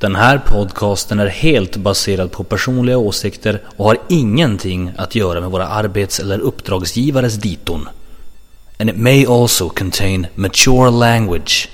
Den här podcasten är helt baserad på personliga åsikter och har ingenting att göra med våra arbets eller uppdragsgivares diton. And it may also contain mature language.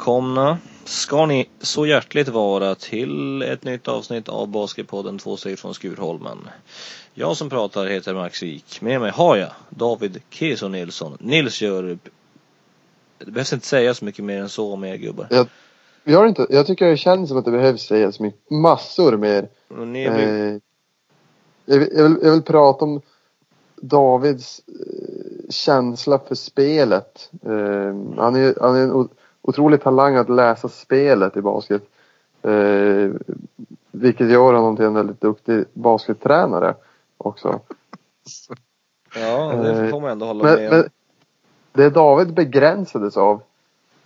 Välkomna ska ni så hjärtligt vara till ett nytt avsnitt av Basketpodden två steg från Skurholmen. Jag som pratar heter Max Wik. Med mig har jag David Keso Nilsson. Nils Jörup. Det behövs inte säga så mycket mer än så om er gubbar. Jag, vi har inte, jag tycker det känns som att det behövs sägas mycket, massor mer. Ni Eh, jag, vill, jag, vill, jag vill prata om Davids eh, känsla för spelet. Eh, han, är, han är en otrolig talang att läsa spelet i basket. Eh, vilket gör honom till en väldigt duktig baskettränare också. ja, det får man ändå hålla Men, med om. men det David begränsades av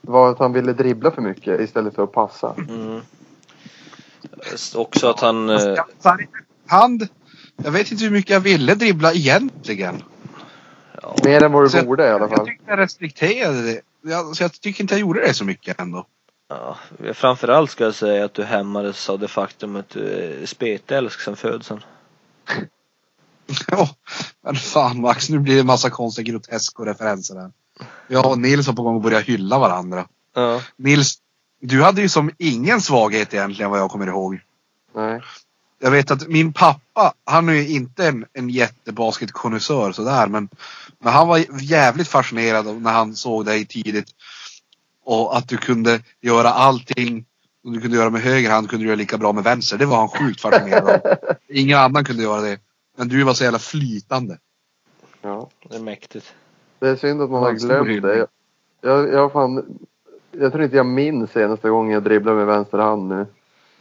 var att han ville dribbla för mycket istället för att passa. Mm. Också att han... eh, Han, hand. Jag vet inte hur mycket jag ville dribbla egentligen. Ja, Mer än vad du jag- borde i alla Jag fall. tyckte jag respekterade det. Jag, så jag tycker inte jag gjorde det så mycket ändå. ja, framförallt ska jag säga att du hämmades av det faktum att du är spetälsk sen födseln. Ja, men fan Max, nu blir det en massa konstiga grotesko-referenser här. Jag och Nils var på gång att börja hylla varandra. Ja. Nils, du hade ju som ingen svaghet egentligen vad jag kommer ihåg. Nej. Jag vet att min pappa, han är ju inte en, en jättebasketkonnässör sådär men, men han var jävligt fascinerad när han såg dig tidigt. Och att du kunde göra allting som du kunde göra med höger hand kunde du göra lika bra med vänster. Det var han sjukt fascinerad av. Ingen annan kunde göra det. Men du var så jävla flytande. Ja. Det är mäktigt. Det är synd att man har glömt hyllning. det. Jag, jag, jag, fan, jag tror inte jag minns senaste gången jag dribblade med vänster hand nu.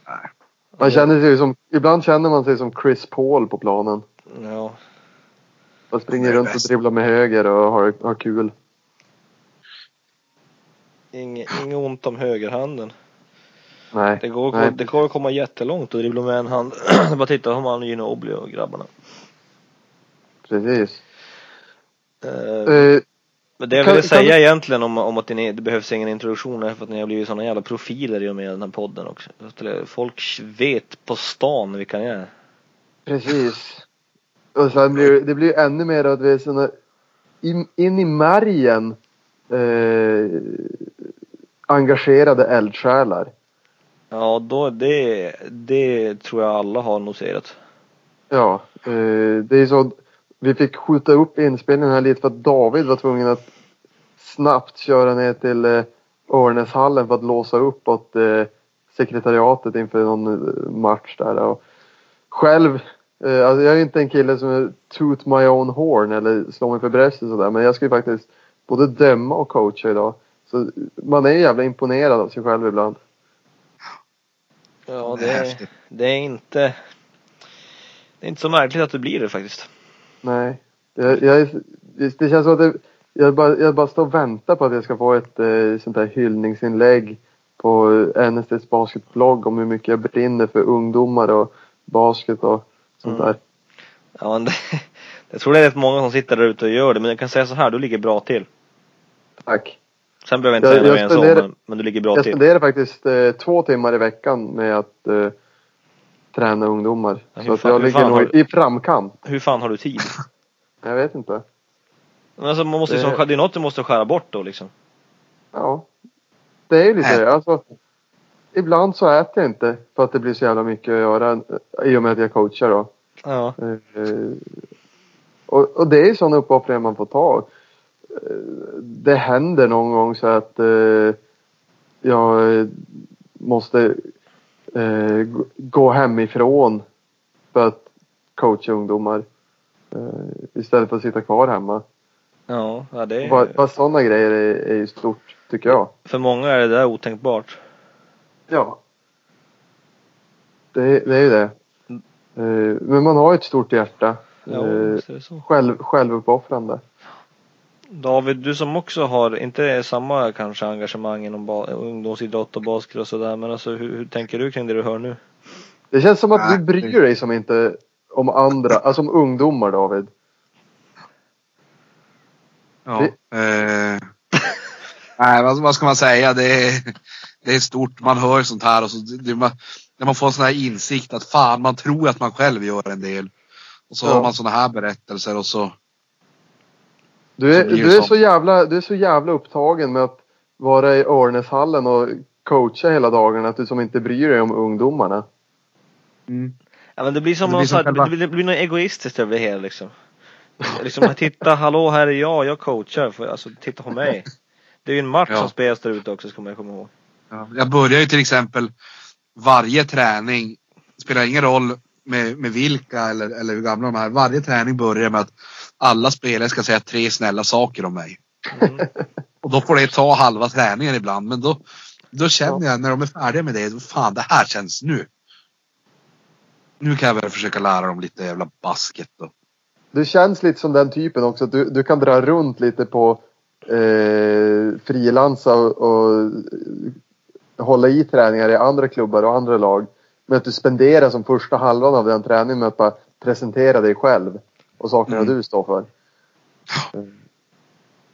Nej. Man känner sig som, ibland känner man sig som Chris Paul på planen. Ja. Man springer runt och bäst. dribblar med höger och har, har kul. Inget, inget ont om högerhanden. Nej. Det går, Nej. det går att komma jättelångt och dribbla med en hand. Bara titta på Manu Ginobili och grabbarna. Precis. Eh, Eh, Men det jag ville säga du- egentligen om, om att det, det behövs ingen introduktion är för att ni har blivit såna jävla profiler i och med den här podden också. Folk vet på stan vilka ni är. Precis. Och sen blir det- blir ännu mer att vi är såna in, in i märgen eh, engagerade eldsjälar. Ja, då, det, det tror jag alla har noterat. Ja, eh, det är så. Vi fick skjuta upp inspelningen här lite för att David var tvungen att snabbt köra ner till eh, Örnäshallen för att låsa upp åt eh, sekretariatet inför någon eh, match där. Och själv, eh, alltså jag är inte en kille som är toot my own horn eller slår mig för bröstet sådär men jag ska ju faktiskt både döma och coacha idag. Så man är ju jävla imponerad av sig själv ibland. Ja, Det är det är inte det är inte så märkligt att det blir det faktiskt. Nej. Jag, jag, det känns som att det, jag, bara, jag bara står och väntar på att jag ska få ett eh, sånt här hyllningsinlägg på NSDs basketblogg om hur mycket jag brinner för ungdomar och basket och sånt Mm. där. Ja, men det, jag tror det är rätt många som sitter där ute och gör det, men jag kan säga så här, du ligger bra till. Tack. Sen behöver jag inte Jag- säga jag mer än så, men, men du ligger bra Jag till. spenderar faktiskt eh, två timmar i veckan med att eh, träna ungdomar. Ja, så att jag ligger nog du- i framkant. Hur fan har du tid? Jag vet inte. Men alltså, man måste Det- som, det är något du måste skära bort då liksom. Ja. Det är ju lite Nej. alltså. Ibland så äter jag inte för att det blir så jävla mycket att göra i och med att jag coachar då. Ja. Eh, och, och det är ju sådana uppoffringar man får ta. Eh, Det händer någon gång så att eh, jag måste eh, gå- hemifrån för att coacha ungdomar. Eh, istället för att sitta kvar hemma. Ja, ja det är, bara sådana grejer är, är ju stort tycker jag. för många är det där otänkbart. Ja. Det, det är ju det. Eh, men man har ett stort hjärta. Ja, Eh, själv, självuppoffrande. David, du som också har, inte samma kanske engagemang inom ungdomsidrott och basket och sådär, men alltså hur, hur tänker du kring det du hör nu? Det känns som att du bryr dig som inte om andra, alltså om ungdomar David. Ja. Eh, nej, vad, vad ska man säga? Det är, det är stort. Man hör sånt här och så det, man, när man får en sån här insikt att fan, man tror att man själv gör en del. Och så Ja. har man såna här berättelser och så. Du är, det du är så. jävla, du är så jävla upptagen med att vara i Örnäshallen och coacha hela dagarna att du som inte bryr dig om ungdomarna. Ja men det blir som, Det någon blir som själva- det, blir, det blir något egoistiskt över det hela liksom. liksom, titta, hallå här är jag, jag coachar, för, alltså titta på mig. Det är ju en match Ja. som spelas där ute också ska man komma ihåg. Ja, jag börjar ju till exempel varje träning, spelar ingen roll med, med vilka eller, eller hur gamla de är. Varje träning börjar med att alla spelare ska säga tre snälla saker om mig. Mm. Och då får det ta halva träningen ibland. Men då, då känner jag när de är färdiga med det, fan det här känns nu. Nu kan jag väl försöka lära dem lite jävla basket då. Du känns lite som den typen också att du, du kan dra runt lite på eh, frilansa och, och hålla i träningar i andra klubbar och andra lag. Men att du spenderar som första halvan av den träningen med att bara presentera dig själv och sakerna Mm. du står för.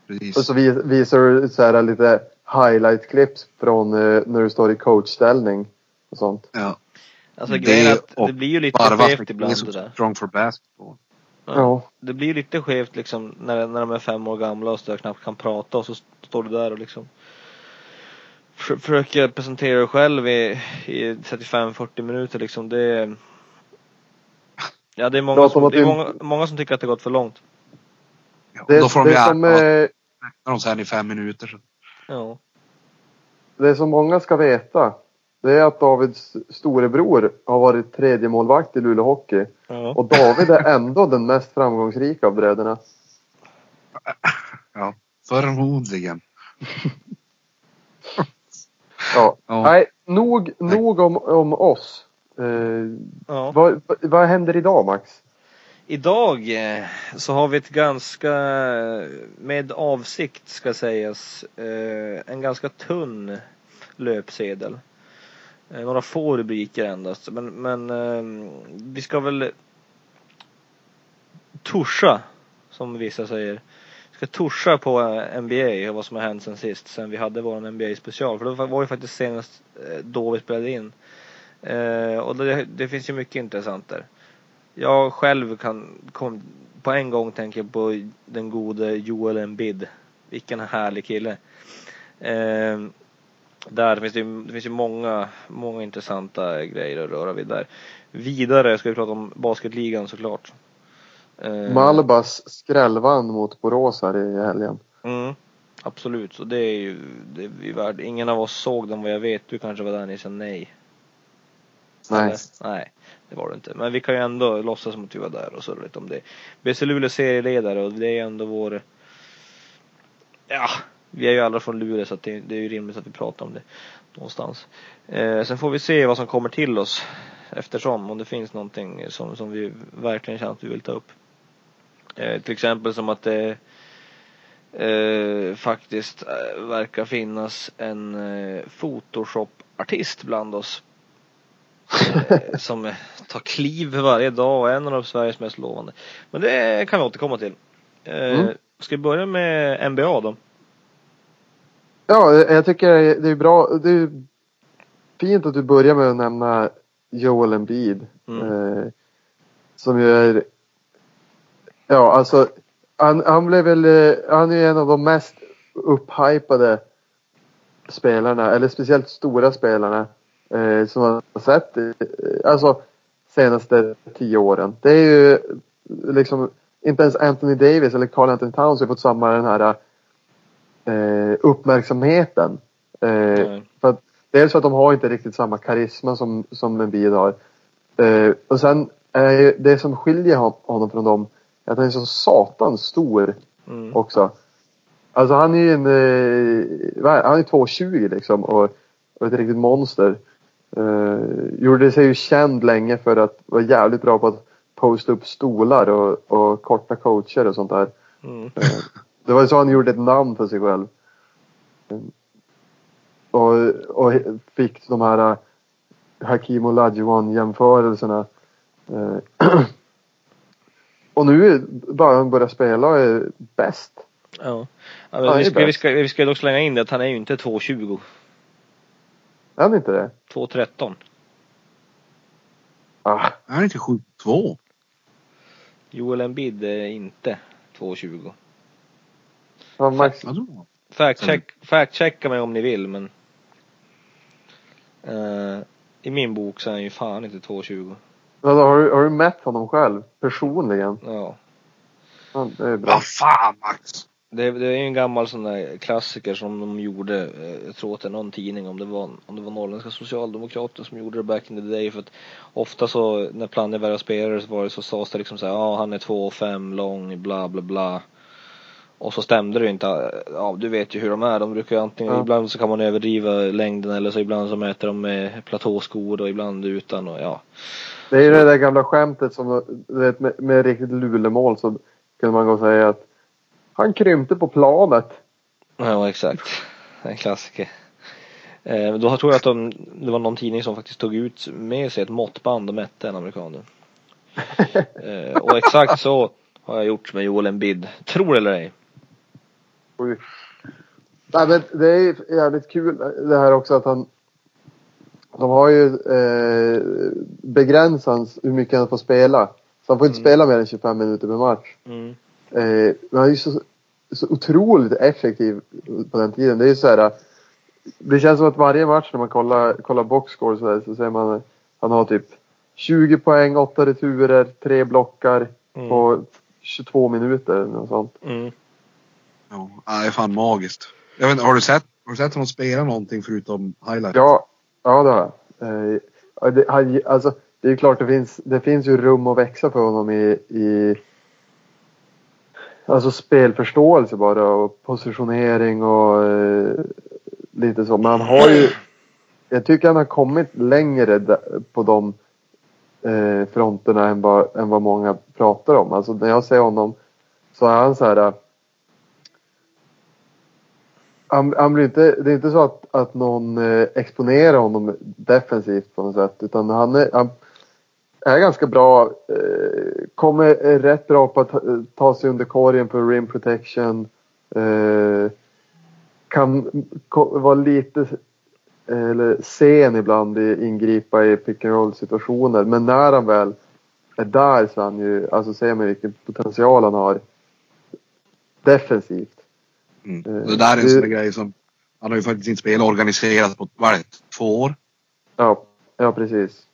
Precis. Och så vi- visar du så här lite highlight-clips från eh, när du står i coachställning och sånt. Ja. Alltså Det grejen är att det blir ju lite skevt ibland det där. Strong for basketball. Ja. Det blir lite skevt liksom när, när de är fem år gamla och så där knappt kan prata och så står du där och liksom för- försöker presentera dig själv i, i 35-40 minuter liksom. Det är, ja, det är, många som, att det är många, många som tycker att det gått för långt. Ja, Det, då får de det, ju är de sen i fem minuter. Så. Ja. det som många ska veta. Det är att Davids storebror har varit tredje målvakt i Luleå Hockey. ja. Och David är ändå den mest framgångsrika av bröderna. Ja, förmodligen. Ja. Ja. Nej, nog, nog om, om oss. Eh, ja. vad, vad- händer idag Max? Idag eh, så har vi ett ganska, med avsikt ska sägas, eh, en ganska tunn löpsedel. Eh, Några få rubriker endast. Men, men vi ska väl tuscha, som vissa säger. Vi ska tuscha på NBA och vad som har hänt sen sist, sen vi hade vår NBA special. För det var ju faktiskt senast då vi spelade in. Eh, och det, det finns ju mycket intressant där. Jag själv kan kom, på en gång tänka på den gode Joel Embiid. Vilken härlig kille. Eh, där finns det, det finns ju många, många intressanta grejer att röra vid där. Vidare ska vi prata om basketligan såklart. Eh, Malbas skrällvann mot Borås här i helgen. Mm, absolut, så det är ju, det är ju värd, ingen av oss såg den vad jag vet. Du kanske var där ni sa nej. Nej. Eller? Nej, det var det inte. Men vi kan ju ändå låtsas som att vi var där och surra lite om det. BC Luleå serieledare och det är ju ändå vår... Ja, vi är ju alla från Luleå så att det, det är ju rimligt att vi pratar om det någonstans. Eh, sen får vi se vad som kommer till oss eftersom, om det finns någonting som, som vi verkligen känner att vi vill ta upp. Eh, till exempel som att det eh, faktiskt eh, verkar finnas en eh, Photoshop-artist bland oss som eh, tar kliv varje dag och är en av Sveriges mest lovande. Men det kan vi återkomma till. Eh, Mm. Ska vi börja med NBA då? Ja, jag tycker det är bra. Det är fint att du börjar med att nämna Joel Embiid. Mm. Eh, som ju är... Ja, alltså. Han, han blev väl... Han är ju en av de mest upphypade spelarna, eller speciellt stora spelarna, eh, som man har sett eh, alltså senaste tio åren. Det är ju liksom inte ens Anthony Davis eller Carl Anthony Towns har fått samma den här eh, uppmärksamheten. Eh, för att, dels för att de har inte riktigt samma karisma som, som Embiid har. Eh, och sen är det som skiljer hon- honom från dem är att han är så satans stor Mm. också. Alltså han är ju en, eh, han är 2,20 liksom och, och ett riktigt monster. Eh, gjorde sig ju känd länge för att vara jävligt bra på att posta upp stolar och, och korta coacher och sånt där. Mm. Eh, Det var så han gjorde ett namn för sig själv. Eh, Och, och fick de här Hakim Olajuwon jämförelserna. Och nu bara han börjar spela och är bäst. Ja. ja vi, ska, vi, ska, vi ska dock slänga in det att han är ju inte 2,20. Är han inte det? 2,13. Ah, Han är inte 7-2. Joel Embiid är inte 2,20. han max, Vadå? Fact, check, fact checka mig om ni vill men eh, I min bok så är han ju fan inte 2,20. Vadå, har, du, har du mätt honom själv? Personligen? Ja. Ja, det är bra. Vad fan Max! Det, det är ju en gammal sån där klassiker som de gjorde, eh, jag tror att det är någon tidning om det var, om det var norrländska socialdemokrater som gjorde det back in the day för att ofta så när Planneberg spelade så var det så sades det liksom så här, ja han är 2,5 lång, bla bla bla. Och så stämde det ju inte, ja du vet ju hur de är, de brukar ju antingen, Ja. ibland så kan man överdriva längden eller så ibland så mäter de med platåskor och ibland utan och ja. Det är ju det där gamla skämtet som, du vet, med, med riktigt lulemål så kunde man gå och säga att han krympte på planet. Ja, exakt. En klassiker. Eh, då tror jag att de, det var någon tidning som faktiskt tog ut med sig ett måttband och mätte en amerikan. Eh, och exakt så har jag gjort med Joel Embiid. Tror eller ej. Oj. Nej, men det är jävligt kul det här också att han de har ju eh, begränsat hur mycket han får spela. Så han får inte Mm. spela mer än 25 minuter per match. Mm. Eh, men han är ju så, så otroligt effektiv på den tiden. Det är ju så här. Det känns som att varje match när man kollar, kollar boxscore så, här, så ser man att han har typ 20 poäng, 8 returer, 3 blockar Mm. på 22 minuter eller något sånt. Mm. Ja, det är fan magiskt. Jag vet inte, har du sett, har du sett honom spela någonting förutom highlights? Ja, ja det har jag. Eh, det, alltså, det är ju klart det finns, det finns ju rum att växa för honom i, i alltså spelförståelse bara och positionering och eh, lite så. Men han har ju, jag tycker han har kommit längre på de eh, fronterna än vad, än vad många pratar om. Alltså när jag ser honom så är han så här eh, han, han blir inte, det är inte så att, att någon eh, exponerar honom defensivt på något sätt utan han är, han är ganska bra, eh, kommer rätt bra på att ta, sig under korgen på rim protection. Eh, kan vara lite eller sen ibland i ingripa i pick and roll situationer men när han väl är där så han ju, alltså ser man vilken potential han har defensivt. Mm. Eh, Det där är en sån grej som Han har ju faktiskt inte spel organiserat på två år. Ja, ja precis.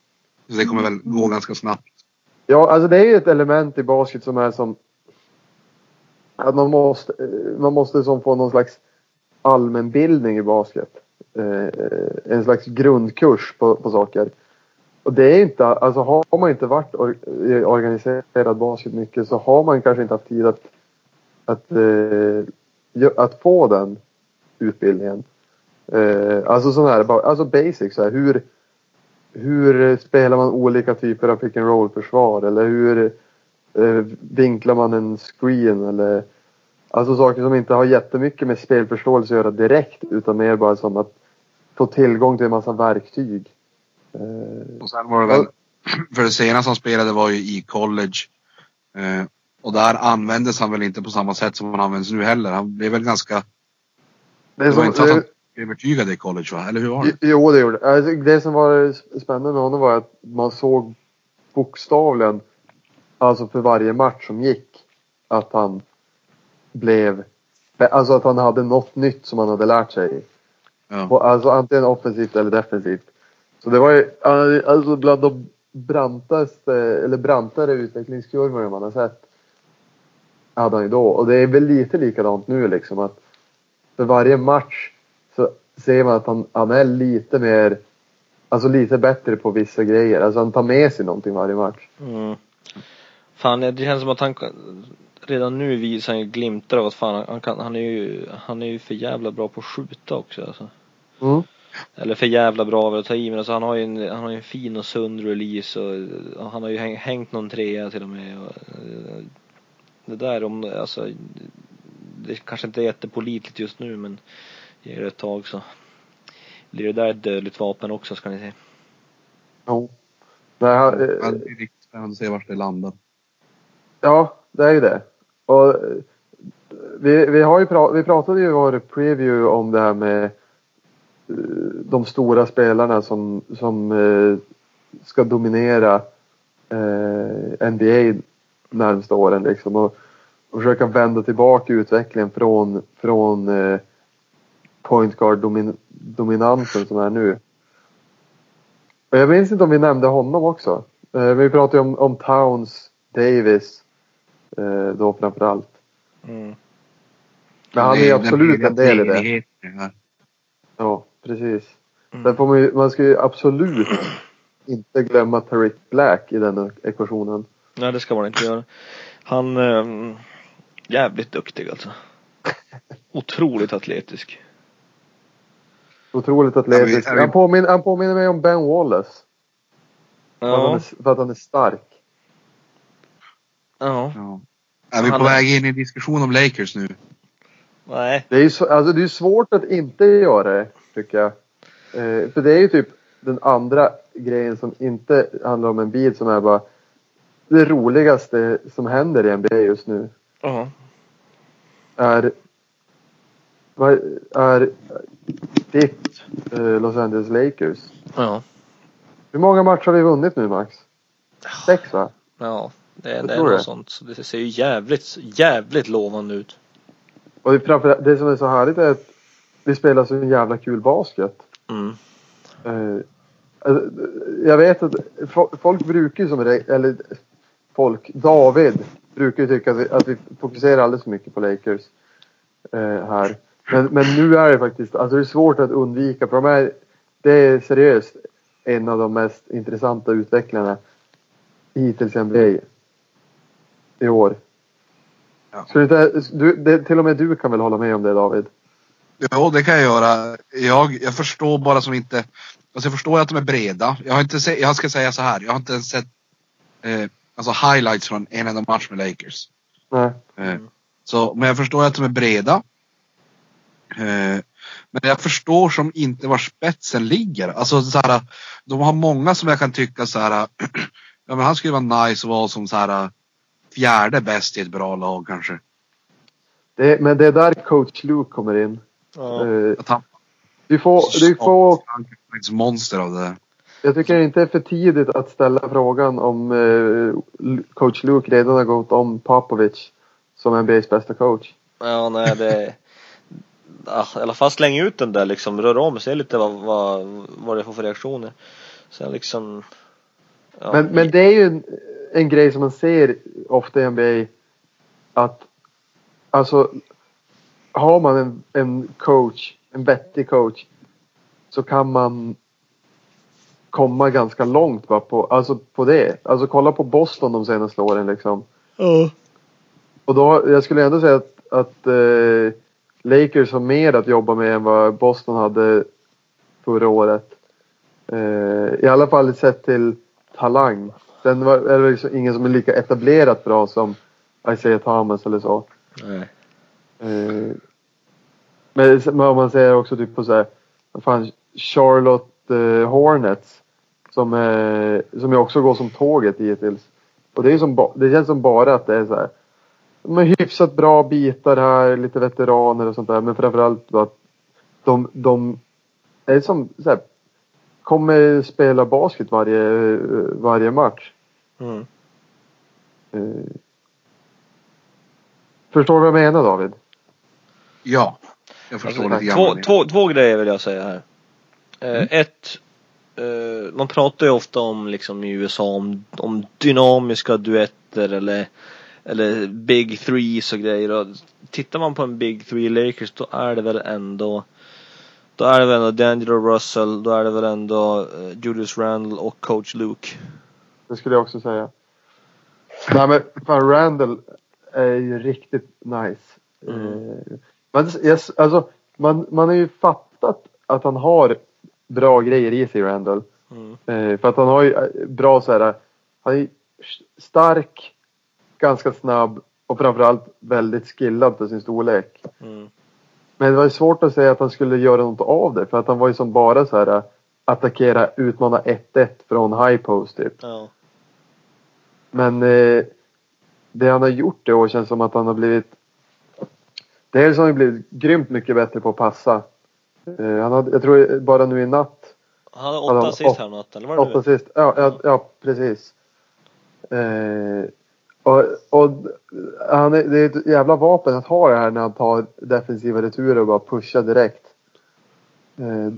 Så det kommer väl gå ganska snabbt. Ja, alltså det är ju ett element i basket som är som att man måste, eh, man måste som få någon slags allmänbildning i basket. Eh, en slags grundkurs på, på saker. Och det är inte, alltså har man inte varit i organiserad basket mycket så har man kanske inte haft tid att, att, eh, att få den utbildningen. Eh, alltså sån här, alltså basic så här, hur, hur spelar man olika typer av pick and roll försvar eller hur eh, vinklar man en screen eller alltså saker som inte har jättemycket med spelförståelse att göra direkt utan mer bara som att få tillgång till en massa verktyg. Eh, Och sen var det väl, för det senaste han spelade var ju i college. Eh, och där användes han väl inte på samma sätt som han används nu heller. Han blev väl ganska, det det är var som, inte så att han eh, blev övertygad i college va? Eller hur var det? Jo, det gjorde det. Alltså, det som var spännande med honom var att man såg bokstavligen, alltså för varje match som gick, att han blev, alltså att han hade något nytt som han hade lärt sig. Ja. Alltså antingen offensivt eller defensivt. Så det var ju alltså bland de brantaste, eller brantare utvecklingskurvorna man har sett. Hade han ju då. Och det är väl lite likadant nu liksom att för varje match ser man att han, han är lite mer, alltså lite bättre på vissa grejer. Alltså han tar med sig någonting varje match. Mm. Fan, det känns som att han redan nu visar han ju glimtar av att fan han kan, han är ju, han är ju för jävla bra på att skjuta också alltså. Mm. Eller för jävla bra väl att ta i men alltså han har ju en, han har ju en fin och sund release och, och han har ju häng, hängt någon trea till och med och, eh, Det där om, alltså Det kanske inte är jättepolitligt just nu men Ger det ett tag så Blir det där ett dödligt vapen också ska ni se. Jo. Ja, eh, Det är riktigt spännande att se vart det landar. Ja, det är ju det. Och eh, vi, vi, har ju pra, vi pratade ju i vår preview om det här med eh, de stora spelarna som, som eh, ska dominera eh, NBA närmsta åren liksom och, och försöka vända tillbaka utvecklingen från, från eh, point guard domin, dominansen som är nu. Och jag minns inte om vi nämnde honom också. Eh, vi pratade ju om, om Towns, Davis eh, då framförallt. Mm. Men han är ju absolut en del i det. Ja, precis. Mm. Sen får man, ju, man ska ju absolut inte glömma Tariq Black i den ekvationen. Nej det ska man inte göra. Han ehm, Jävligt duktig alltså. Otroligt atletisk. Otroligt atletisk. Ja, Han, påminner, han påminner mig om Ben Wallace. För, att han Ja. är, för att han är stark. Ja. Ja. Är vi Han på är- väg in i en diskussion om Lakers nu? Nej. Det är ju alltså det är svårt att inte göra det, tycker jag. Eh, för det är ju typ den andra grejen som inte handlar om en bil som är bara det roligaste som händer i NBA just nu. Ja. är, vad är ditt eh, Los Angeles Lakers. Ja. Hur många matcher har vi vunnit nu Max? Sex va? Ja. Det det är något det. sånt. Så det ser ju jävligt, jävligt lovande ut. Och det, framför, det som är så härligt är att vi spelar så jävla kul basket. Mm. Eh, alltså, jag vet att fo- folk brukar ju som eller folk, David brukar ju tycka att vi, att vi fokuserar alldeles för mycket på Lakers eh, här. Men, men nu är det faktiskt, alltså det är svårt att undvika för de är, det är seriöst en av de mest intressanta utvecklarna hittills i NBA i år. Ja. Så det, du, det, till och med du kan väl hålla med om det David? Ja, det kan jag göra. Jag, jag förstår bara som inte... Alltså jag förstår att de är breda. Jag har inte sett, jag ska säga så här. Jag har inte ens sett eh, alltså highlights från en enda match med Lakers. Nej. Eh, så, men jag förstår att de är breda. Eh, men jag förstår som inte var spetsen ligger. Alltså så här, de har många som jag kan tycka så här. ja, men han skulle vara nice och vara som så här fjärde bäst i ett bra lag kanske. Det, men det är där coach Luke kommer in. Ja. Han du får, du får, monster av det där. jag tycker det inte är för tidigt att ställa frågan om eh, coach Luke redan har gått om Popovic som NBA's bästa coach. Ja, nej det i alla fall släng ut den där liksom, rör om, se lite vad, vad, vad det får för reaktioner. Sen liksom, ja, Men, men det är ju en, en grej som man ser ofta i NBA. Att alltså har man en, en coach, en vettig coach. Så kan man komma ganska långt va, på, alltså på det. Alltså kolla på Boston de senaste åren liksom. Och då, jag skulle ändå säga att, att eh, Lakers har mer att jobba med än vad Boston hade förra året. Eh, I alla fall sett till talang. Sen var, är det liksom ingen som är lika etablerat bra som Isaiah Thomas eller så. nej. Eh, men men om man säger också typ på så här, fan, Charlotte eh, Hornets. Som, som också går som tåget hittills. Och det är som, det känns som bara att det är så här. De har hyfsat bra bitar här, lite veteraner och sånt där. Men framförallt att de, de är som så här, kommer spela basket varje, varje match. Mm. Eh, förstår du vad jag menar David? Ja. Jag förstår Alltså, lite två, två, två grejer vill jag säga här. Eh, Ett, eh, man pratar ju ofta om liksom i USA om, om dynamiska duetter eller, eller big threes och grejer. Och tittar man på en big three Lakers då är det väl ändå då är det väl ändå D'Angelo Russell, då är det väl ändå eh, Julius Randle och coach Luke. Det skulle jag också säga. Nej men fan Randall är ju riktigt nice. Mm. Eh, man, yes, alltså, man, man har ju fattat att han har bra grejer i sig Randall. Mm. Eh, för att han har ju bra så här. Han är stark, ganska snabb och framförallt väldigt skillad för sin storlek. Mm. Men det var ju svårt att säga att han skulle göra något av det för att han var ju som bara så här attackera, utmana 1-1 från high post typ. Ja. Men eh, det han har gjort i år känns som att han har blivit Dels har han blivit grymt mycket bättre på att passa. Eh, han hade, jag tror bara nu i natt, Han hade åtta assist här natten, eller var det åtta assist. Ja, ja, ja precis. Eh, och, och han är, det är ett jävla vapen att ha det här när han tar defensiva returer och bara pushar direkt. Eh,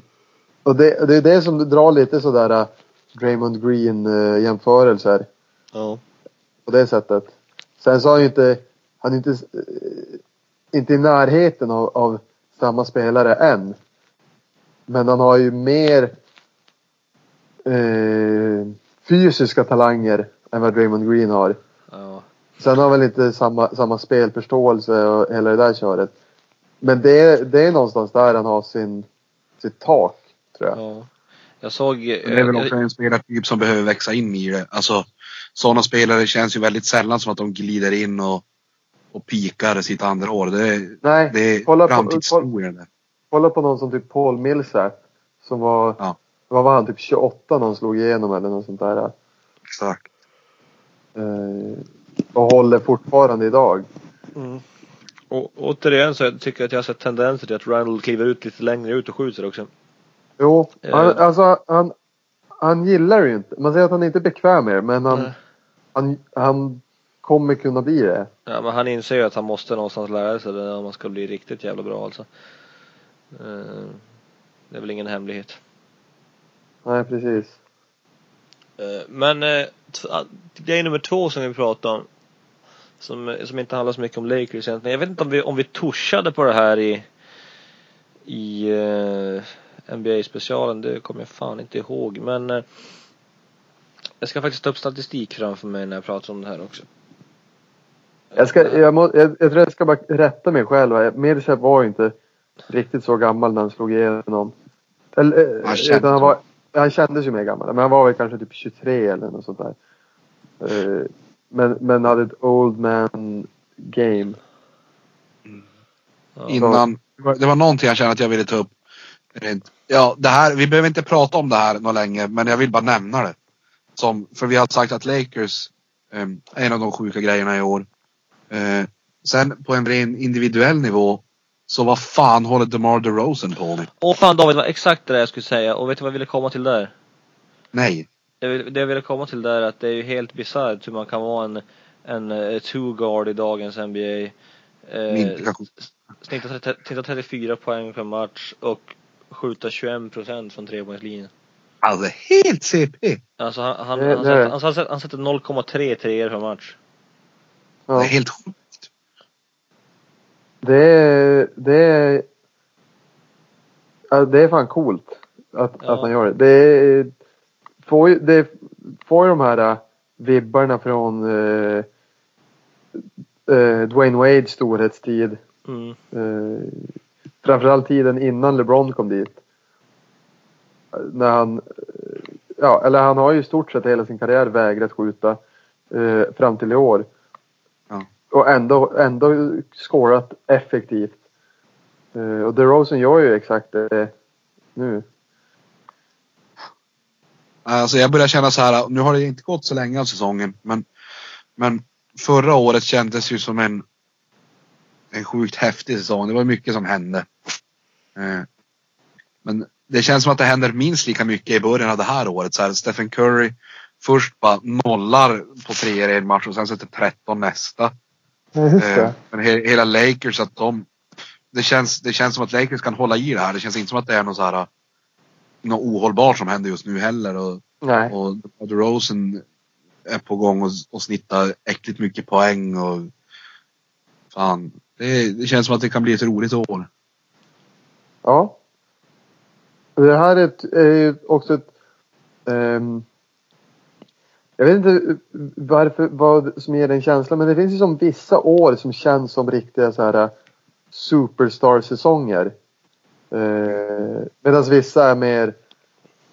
och det, det är det som drar lite sådär uh, Draymond Green uh, jämförelser Ja. på det sättet. Sen så har han ju inte, han är inte, eh, inte i närheten av, av samma spelare än. Men han har ju mer eh, fysiska talanger än vad Draymond Green har. Sen har han väl inte samma, samma spelförståelse och hela det där köret. Men det är, det är någonstans där han har sin, sitt tak, tror jag. ja. Jag såg... Men det är väl också en spelartyp som behöver växa in i det. Alltså, sådana spelare känns ju väldigt sällan som att de glider in och, och pikar sitt andra år. Det är, Nej, det är kolla på, kolla, framtidshistorien. kolla på någon som typ Paul Millsap. Som var, Ja. vad var han, typ 28 när han slog igenom eller något sånt där. Exakt. Eh, och håller fortfarande idag. Mm. Och återigen så tycker jag att jag har sett tendenser till att Randall kliver ut lite längre ut och skjuter också. Jo, Eh. han, alltså han, han gillar ju inte. Man säger att han inte är bekväm med det, men han, Nej. han, han kommer kunna bli det. Ja men han inser ju att han måste någonstans lära sig det om man ska bli riktigt jävla bra alltså. Eh, Det är väl ingen hemlighet. Nej, precis. Eh, Men eh, ah, grej nummer två som vi pratade om. Som, som inte handlar så mycket om Lakers egentligen. Jag vet inte om vi, om vi torsade på det här i i eh, NBA-specialen. Det kommer jag fan inte ihåg. Men eh, jag ska faktiskt ta upp statistik framför mig när jag pratar om det här också. Jag, ska, jag, må, jag, jag tror jag ska bara rätta mig själv. Millsap var ju inte riktigt så gammal när han slog igenom. Eller, eh, Han utan han, var, han kändes ju mer gammal. Men han var väl kanske typ 23 eller något sånt där. Eh, Men, men hade ett old man game. Ja. Innan, det var- någonting jag kände att jag ville ta upp. Ja, det här, vi behöver inte prata om det här något länge, men jag vill bara nämna det. Som, för vi har sagt att Lakers eh, är en av de sjuka grejerna i år. Eh, sen på en ren individuell nivå, så vad fan håller DeMar DeRozan på med? Åh fan David, det var exakt det där jag skulle säga. Och vet du vad jag ville komma till där? Nej. Det, vill- det jag ville komma till där är att det är ju helt bisarrt hur man kan vara en, en eh, two guard i dagens NBA. Eh, snittar 30 snittar 34 poäng per match och skjuta 21 procent från trepoängslinjen. Alltså helt CP. Alltså han, han, Det- han, det är sätter, han, sätter, han sätter 0,3 treor per match. Det Ja. är helt sjukt. Det är, det är, det är fan coolt att, Ja. att han gör det. Det, får, ju, det får ju de här äh, vibbarna från eh, eh, Dwayne Wades storhetstid. Mm. Eh, framförallt tiden innan LeBron kom dit. När han, ja, eller han har ju i stort sett hela sin karriär vägrat skjuta eh, fram till i år. Och ändå, ändå skårat effektivt. Uh, och DeRozan gör ju exakt det nu. Alltså jag börjar känna så här, nu har det inte gått så länge av säsongen, men, men förra året kändes ju som en, en sjukt häftig säsong. Det var mycket som hände. Uh, Men det känns som att det händer minst lika mycket i början av det här året. Så här, Stephen Curry först bara nollar på tre i en match och sen sätter 13 nästa. Just Eh, Men he, hela Lakers att de det känns, det känns som att Lakers kan hålla i det här. Det känns inte som att det är något så här något ohållbart som händer just nu heller. Och, Nej. och DeRozan är på gång och, och snittar äckligt mycket poäng och fan. Det, det känns som att det kan bli ett roligt år. Ja. Det här är, ett, är också ett... ehm, jag vet inte varför, vad som ger den känslan, men det finns ju som vissa år som känns som riktiga så här superstar-säsonger. Eh, Medan vissa är mer...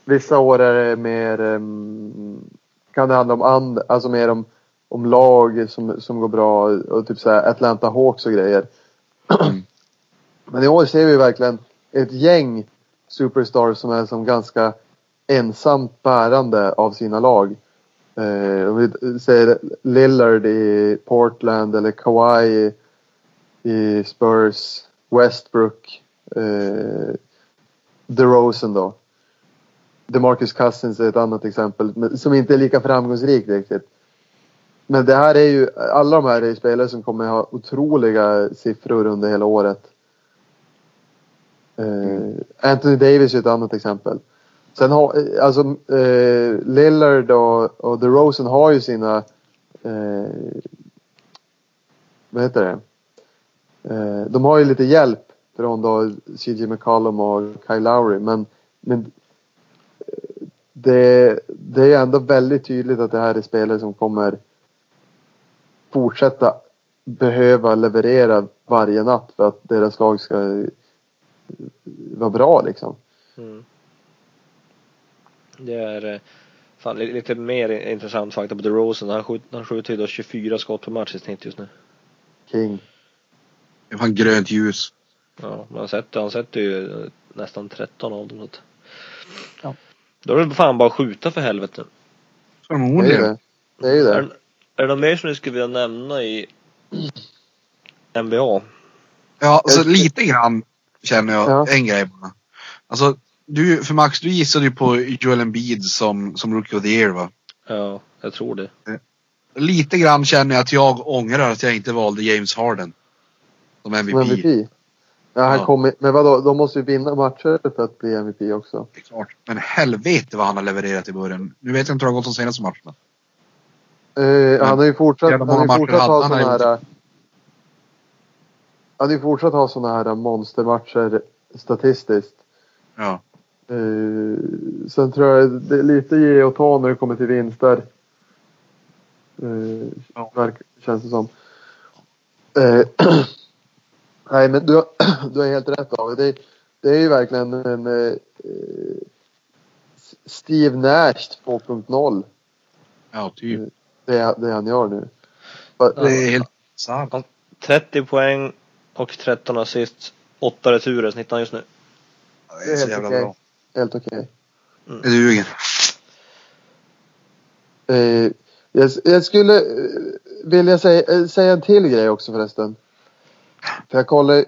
Vissa år är det mer... ehm, kan det handla om and, alltså mer om, om lag som, som går bra och typ så här Atlanta Hawks och grejer. Men i år ser vi verkligen ett gäng superstars som är som ganska ensamt bärande av sina lag. Eh, om vi säger Lillard i Portland eller Kawhi i, Spurs, Westbrook, eh, DeRozan då. DeMarcus Cousins är ett annat exempel som inte är lika framgångsrikt riktigt. Men det här är ju, alla de här är spelare som kommer ha otroliga siffror under hela året. Eh, Anthony Davis är ett annat exempel. Sen har, alltså eh, Lillard och, och DeRozan har ju sina, eh, vad heter det? Eh, de har ju lite hjälp från då CJ McCollum och Kyle Lowry men, men eh, det, det är ändå väldigt tydligt att det här är spelare som kommer fortsätta behöva leverera varje natt för att deras lag ska vara bra liksom. Mm. Det är eh, fan, li- lite mer intressant fakta på DeRozan. Han, skjut, han skjuter ju då 24 skott per match i snitt just nu. King. Det är fan grönt ljus. Ja, men han sätter, han sätter ju eh, nästan 13 av dem. Så. Ja. Då är det fan bara att skjuta för helvete. Det är ju Förmodligen. det. Det är ju Är, det. är det något mer som ni skulle vilja nämna i NBA? Ja, alltså lite grann känner jag Ja. en grej bara. Alltså, du, för Max, du gissade ju på Joel Embiid som, som Rookie of the Year va? Ja, jag tror det. Lite grann känner jag att jag ångrar att jag inte valde James Harden. Som MVP. Som MVP. Ja, han Ja. kommer, men vadå, de måste ju vinna matcher för att bli MVP också. Det är klart. Men helvete vad han har levererat i början. Nu vet jag inte hur det har gått de senaste matcherna. Eh, han har ju fortsatt, han har fortsatt ha gjort. här... Han har ju fortsatt ha såna här monstermatcher statistiskt. Ja. Eh, sen tror jag det är lite ge och ta när det kommer till vinster. Eh, Ja. verk, känns det som. Eh, nej men du, har- du har helt rätt av det. Det är ju verkligen en eh, Steve Nash 2.0. Ja, typ. Det, det han gör nu. Det är helt sant. 30 poäng och 13 assist. 8 returer snittar han just nu. Det är så helt jävla okej. bra. Helt okej. Det duger. Eh, jag, jag skulle eh, vilja säga, eh, säga en till grej också förresten. För jag kollar,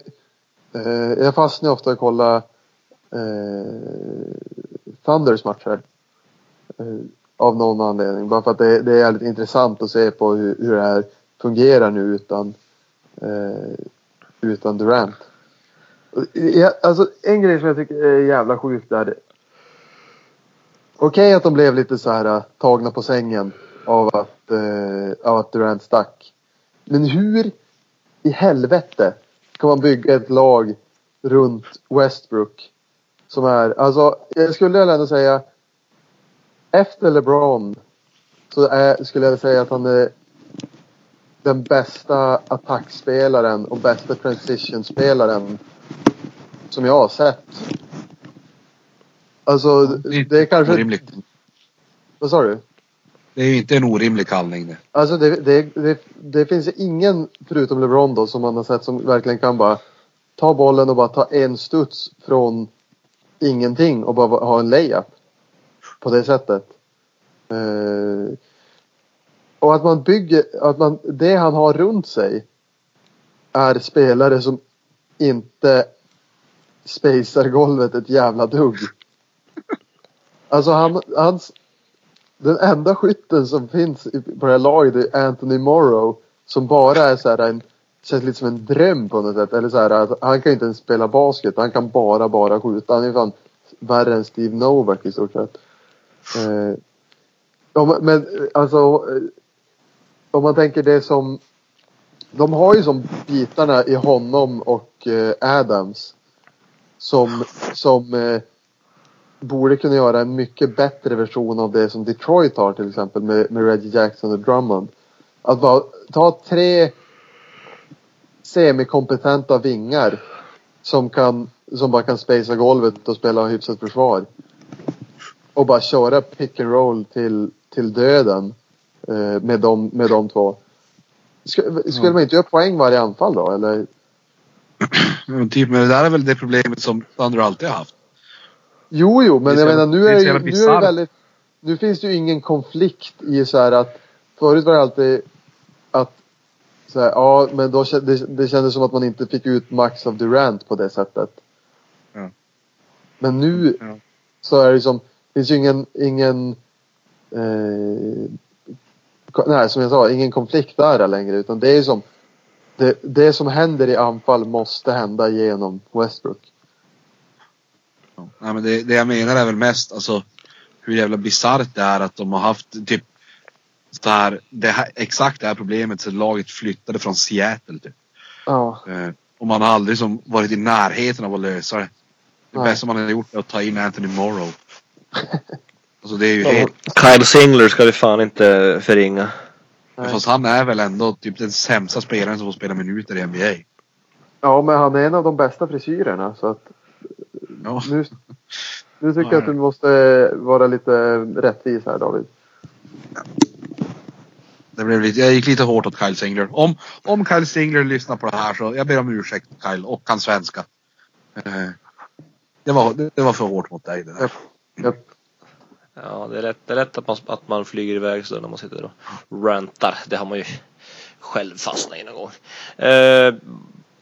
eh, jag fastnar ofta och kollar eh, Thunders matcher. Eh, av någon anledning. Bara för att det, det är jävligt intressant att se på hur, hur det här fungerar nu utan, eh, utan Durant. Alltså en grej som jag tycker är jävla sjukt är Okej att de blev lite så här äh, tagna på sängen av att, eh, av att Durant stack. Men hur i helvete kan man bygga ett lag runt Westbrook som är, alltså jag skulle ändå säga efter LeBron så är, skulle jag säga att han är den bästa attackspelaren och bästa transitionspelaren som jag har sett. Alltså det är kanske... Orimligt. Vad sa du? Det är inte en orimlig kallning det. Alltså det, det, det, det finns ingen förutom LeBron då som man har sett som verkligen kan bara ta bollen och bara ta en studs från ingenting och bara ha en layup. På det sättet. Eh, och att man bygger, att man, det han har runt sig är spelare som inte spacar golvet ett jävla dugg. Alltså han, hans, den enda skytten som finns på det här laget är Anthony Morrow. Som bara är så här en, känns lite som en dröm på något sätt. Eller så här, att han kan inte ens spela basket. Han kan bara, bara skjuta. Han är fan värre än Steve Novak i stort sett. Eh, om, men alltså, eh, om man tänker det som, de har ju som bitarna i honom och eh, Adams. Som, som eh, borde kunna göra en mycket bättre version av det som Detroit har till exempel med, med Reggie Jackson och Drummond. Att bara ta tre semikompetenta vingar som kan, som bara kan spacea golvet och spela hyfsat försvar. Och bara köra pick and roll till, till döden eh, med, de, med de två. Skulle, skulle man inte göra poäng varje anfall då eller? Men typ, men det där är väl det problemet som Thunder alltid har haft. Jo, jo, men Det jag menar nu det är det ju, nu är det väldigt... Nu finns det ju ingen konflikt i så här att förut var det alltid att så här, ja, men då det, det kändes som att man inte fick ut max av Durant på det sättet. Ja. Men nu Ja. så är det som, finns ju ingen, ingen eh, nej, som jag sa, ingen konflikt där längre utan det är ju som det, det som händer i anfall måste hända genom Westbrook. Ja. Nej, men det, det jag menar är väl mest alltså hur jävla bisarrt det är att de har haft typ så här, det här, exakt det här problemet sedan laget flyttade från Seattle. Typ. Ja. Eh, och man har aldrig som varit i närheten av att lösa det. Det Nej. bästa man har gjort är att ta in Anthony Morrow. Alltså det är ju helt... Kyle Singler ska vi fan inte förringa. Nej. Fast han är väl ändå typ den sämsta spelaren som får spela minuter i NBA. Ja, men han är en av de bästa frisyrerna så att Ja. nu, nu tycker Ja, jag att du måste vara lite rättvis här David. Det blev lite, jag gick lite hårt åt Kyle Singler. Om, om Kyle Singler lyssnar på det här så jag ber om ursäkt Kyle och hans svenska. Eh, Det var, det, var för hårt mot dig det där. Japp. Japp. Ja, det är lätt, det är lätt att, man, att man flyger iväg så när man sitter och rantar. Det har man ju själv fastnat i någon gång. Eh,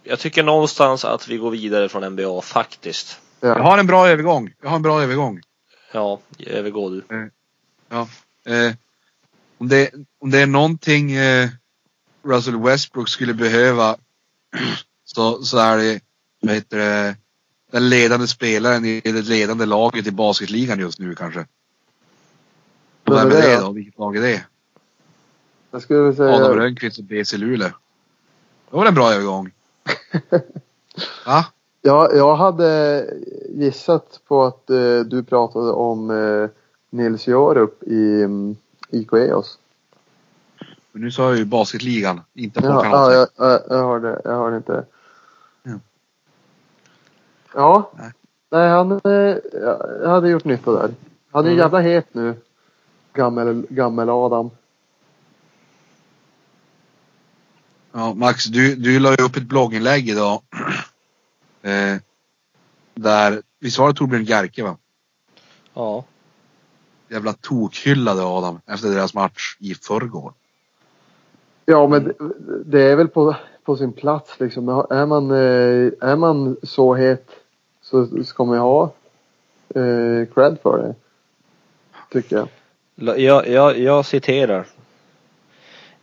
jag tycker någonstans att vi går vidare från NBA faktiskt. Jag Ja. har en bra övergång. Jag har en bra övergång. Ja, övergå du. Eh, om, det, om det är någonting eh, Russell Westbrook skulle behöva så, så är det, vad heter det den ledande spelaren i det ledande laget i basketligan just nu kanske. Vem är det då? Vilket lag är det? Jag skulle vilja Adam säga... Rönnqvist och BC Luleå. Det var en bra övergång. Va? Ja, jag hade gissat på att eh, du pratade om eh, Nils Jorup i um, IK EOS. Men nu sa jag ju basketligan, inte på Ja, ja, jag, jag, hörde, jag hörde inte. Ja. Ja. Nej. Nej, han eh, jag hade gjort nytta där. Han är Mm. jävla het nu. Gammel, gammel Adam. Ja, Max, du, du la ju upp ett blogginlägg idag. Eh, där, visst var det Torbjörn Gerke va? Ja. Jävla tokhyllade Adam efter deras match i förrgår. Ja, men det, det är väl på, på sin plats liksom. Är man, eh, är man så het så ska man ju ha eh, cred för det. Tycker jag. Jag, jag, jag citerar.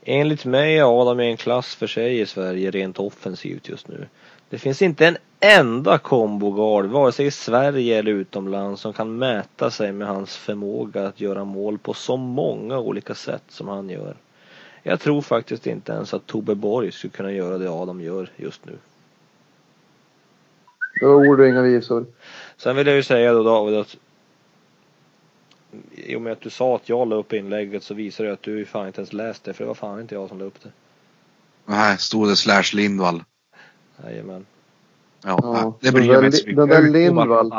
Enligt mig är Adam i en klass för sig i Sverige rent offensivt just nu. Det finns inte en enda kombogard, vare sig i Sverige eller utomlands, som kan mäta sig med hans förmåga att göra mål på så många olika sätt som han gör. Jag tror faktiskt inte ens att Tobbe Borg skulle kunna göra det Adam gör just nu. Det var ord och inga visor. Sen vill jag ju säga då David att i och med att du sa att jag la upp inlägget så visar det att du fan inte ens läst det för det var fan inte jag som la upp det. Nej, stod det slash Lindvall. Jajamän. Ja, Ja, det den bryr där jag mig inte så Li- mycket den där Lindvall.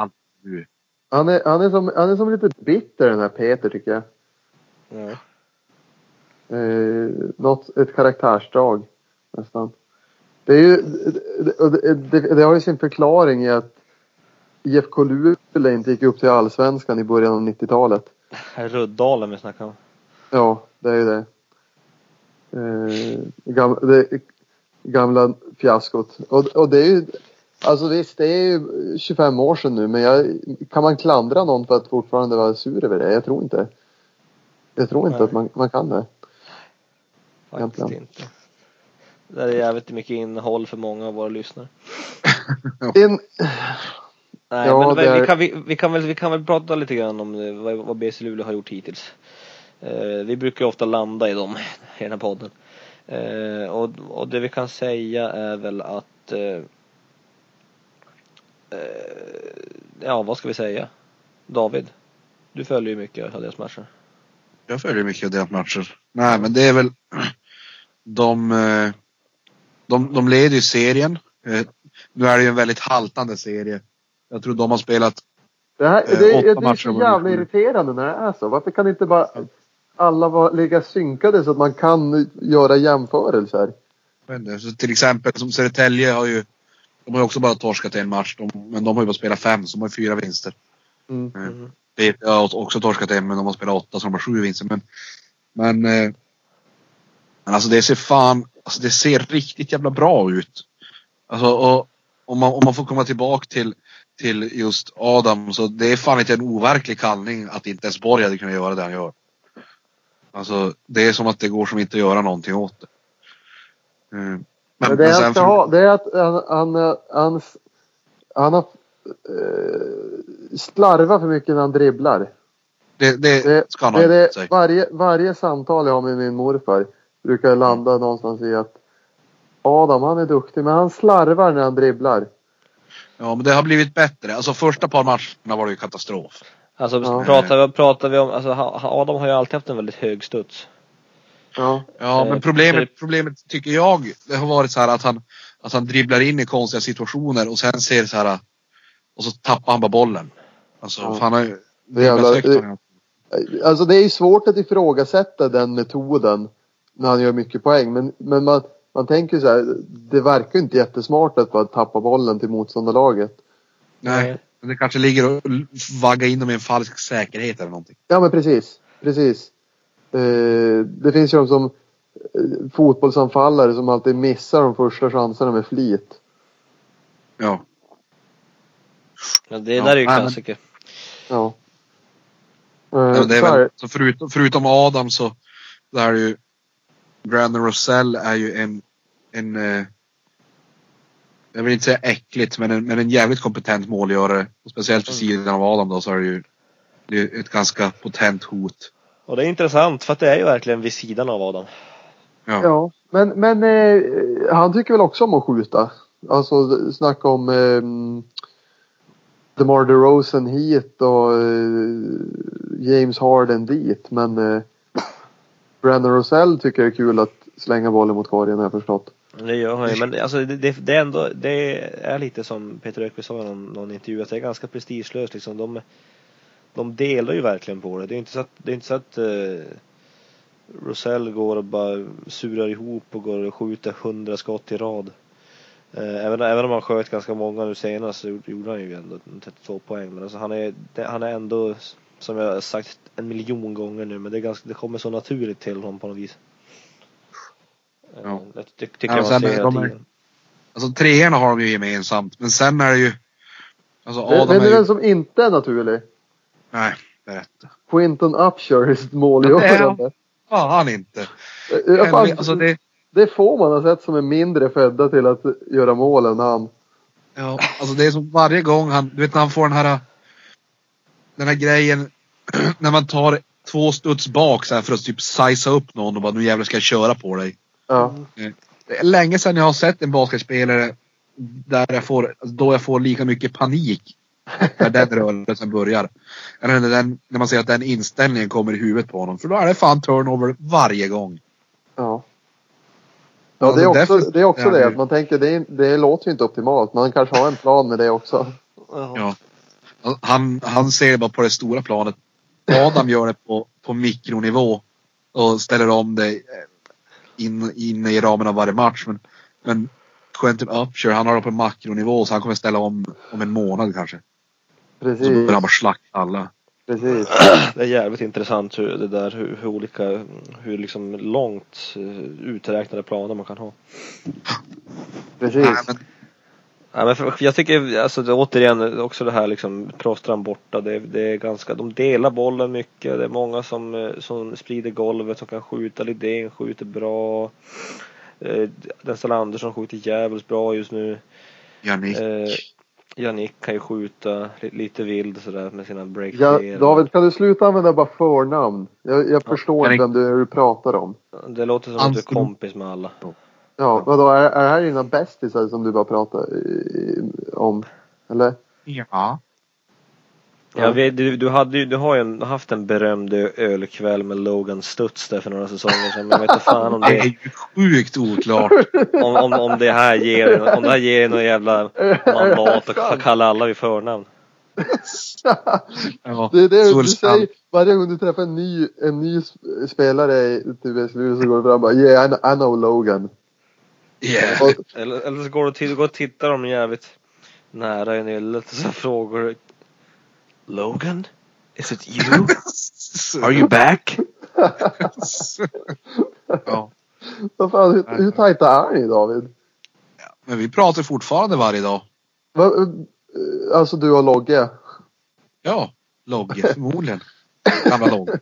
Han är, han, är som, han är som lite bitter den här Peter tycker jag. Ja. Eh, något, ett karaktärsdrag nästan. Det är ju, det, det, det, det har ju sin förklaring i att IFK Luleå inte gick upp till allsvenskan i början av 90-talet. Här är Ruddalen vi snackar om. Ja, det är ju det. Eh, gamla, det gamla fiaskot. Och, och det är ju, alltså visst det är ju 25 år sedan nu men jag, kan man klandra någon för att fortfarande vara sur över det? Jag tror inte. Jag tror inte Nej. att man, man kan det. Faktiskt Egentligen. inte. Det är jävligt mycket innehåll för många av våra lyssnare. In, Nej, Ja, men det vi, är- vi, kan, vi, vi, kan väl, vi kan väl prata lite grann om eh, vad, vad BC Luleå har gjort hittills. Eh, vi brukar ju ofta landa i dem i den här podden. Eh, och, och det vi kan säga är väl att eh, eh, Ja, vad ska vi säga? David, du följer ju mycket av deras matcher. Jag följer mycket av deras matcher. Nej, men det är väl de, eh, de, de leder ju serien. Nu är det ju en väldigt haltande serie. Jag tror de har spelat det, här, Eh, det, åtta det är matcher så var jävla irriterande när det är så. Varför kan inte bara alla vara, ligga synkade så att man kan göra jämförelser? Inte, så till exempel som Södertälje har ju De har ju också bara torskat en match. De, men de har ju bara spelat fem så de har fyra vinster. Mm. Mm. BP har också torskat en men de har spelat åtta så de har sju vinster. Men, men, eh, men alltså det ser fan, alltså det ser riktigt jävla bra ut. Alltså och om man, om man får komma tillbaka till, till just Adam så det är fan inte en overklig kallning att inte ens Borg hade kunnat göra det han gör. Alltså det är som att det går som inte att göra någonting åt det. Eh, Men, Men det men sen ha, det är att han, han, han, han har eh, slarvat för mycket när han dribblar. det, det Det, ska han det, ha det, sig. varje, varje samtal jag har med min morfar brukar landa någonstans i att Adam han är duktig men han slarvar när han dribblar. Ja men det har blivit bättre. Alltså första par matcherna var det ju katastrof. Alltså Ja. pratar, vi, pratar vi om, alltså Adam har ju alltid haft en väldigt hög studs. Ja. Ja, Eh, men problemet, typ- problemet tycker jag, det har varit så här att han, att han dribblar in i konstiga situationer och sen ser så här och så tappar han bara bollen. Alltså, Ja. han har ju... Det är jävla- han. Alltså det är ju svårt att ifrågasätta den metoden när han gör mycket poäng. Men, men man, man tänker så här, det verkar inte jättesmart att bara tappa bollen till motståndarlaget. Nej, men det kanske ligger och vagga in dem i en falsk säkerhet eller någonting. Ja men precis, precis. Eh, det finns ju de som eh, fotbollsanfallare som alltid missar de första chanserna med flit. Ja. Ja, det Ja, där är ju nej, men- klassiker. Ja. Eh, ja det är här, väl, så förutom, förutom Adam så, så är det ju Brandon Rosell är ju en, en eh, jag vill inte säga äckligt, men en, men en jävligt kompetent målgörare. Och speciellt vid Mm. sidan av Adam då så är det ju det är ett ganska potent hot. Och det är intressant för att det är ju verkligen vid sidan av Adam. Ja. Ja, men, men eh, han tycker väl också om att skjuta. Alltså snacka om eh, DeMar DeRozan hit och eh, James Harden dit. Men eh, Brandon Rosell tycker det är kul att slänga bollen mot korgen har jag förstått. Det gör han ju, men alltså det, det, det är ändå, det är lite som Peter Ökvist sa i någon, någon intervju, att det är ganska prestigelöst liksom. De, de delar ju verkligen på det. Det är inte så att, det är inte så att uh, Rosell går och bara surar ihop och går och skjuter hundra skott i rad. Eh, även, även om han sköt ganska många nu senast så gjorde- gjorde han ju ändå 32 poäng. Men alltså han är, det, han är ändå, som jag har sagt en miljon gånger nu, men det, är ganska, det kommer så naturligt till honom på något vis. Eh, Ja. Det ty, tycker Ja, man är hela de är- tiden. Alltså treorna har de ju gemensamt. Men sen är det ju... Alltså Adam men är den ju... som inte är naturlig. Nej, berätta. Quinton Upshur, Ja, målgörande. fan inte. Ja, fan, Alltså det, Det är få man har sett som är mindre födda till att göra mål än han. ja, alltså det är som varje gång han, du vet när han får den här, den här grejen, när man tar två studs bak så här för att typ sizea upp någon och bara nu jävlar ska jag köra på dig. Ja. Det är länge sedan jag har sett en basketspelare där jag får, då jag får lika mycket panik när den rörelsen börjar. Eller när, den, när man ser att den inställningen kommer i huvudet på honom. För då är det fan turnover varje gång. Ja. Ja, det är Alltså, också, det, är också det- att man tänker det, det låter ju inte optimalt. Man kanske har en plan med det också. Ja. Han, han ser det bara på det stora planet. Adam gör det på, på mikronivå och ställer om det in, in i ramen av varje match. Men, men Quentin Upshur, han har det på makronivå så han kommer ställa om om en månad kanske. Så Precis. börjar han bara slakta alla. Precis. Det är jävligt intressant hur det där, hur, hur olika, hur liksom långt eh, uträknade planer man kan ha. Precis. Nej, men, Ja, men för, jag tycker, alltså det, återigen, också det här liksom Prostran borta, det, det är ganska, de delar bollen mycket, det är många som, eh, som sprider golvet, som kan skjuta, Lidén skjuter bra. Eh, Denzel Andersson skjuter jävligt bra just nu. Jannik. Eh, Jannik kan ju skjuta li- lite vild sådär med sina break Ja, David, kan du sluta använda bara förnamn? Jag, jag förstår Erik. vem du, du pratar om. Det låter som att du är kompis med alla. Ja, vadå, är, är det här dina bästisar som du bara pratar i, om? Eller? Ja. Ja, vi, du, du, hade ju, du har ju en, haft en berömd ölkväll med Logan Studs där för några säsonger sedan. Men jag vet inte fan om Det är det, ju sjukt oklart. om, om, om det här ger, om det här ger någon jävla mandat att kalla alla vid förnamn. Ja. Det är det Så du säger varje gång du träffar en ny, en ny sp- spelare i TVS-luren så går du fram och bara yeah, I know Logan. Yeah. Och, Eller, eller så går du och tittar, går och tittar dem jävligt nära i nyllet och så frågar du Logan? Is it you? Are you back? ja. vad fan, hur, hur tajta är ni David? Men vi pratar fortfarande varje dag. Va, eh, alltså du och Logge? Ja, Logge förmodligen. Gamla Logge.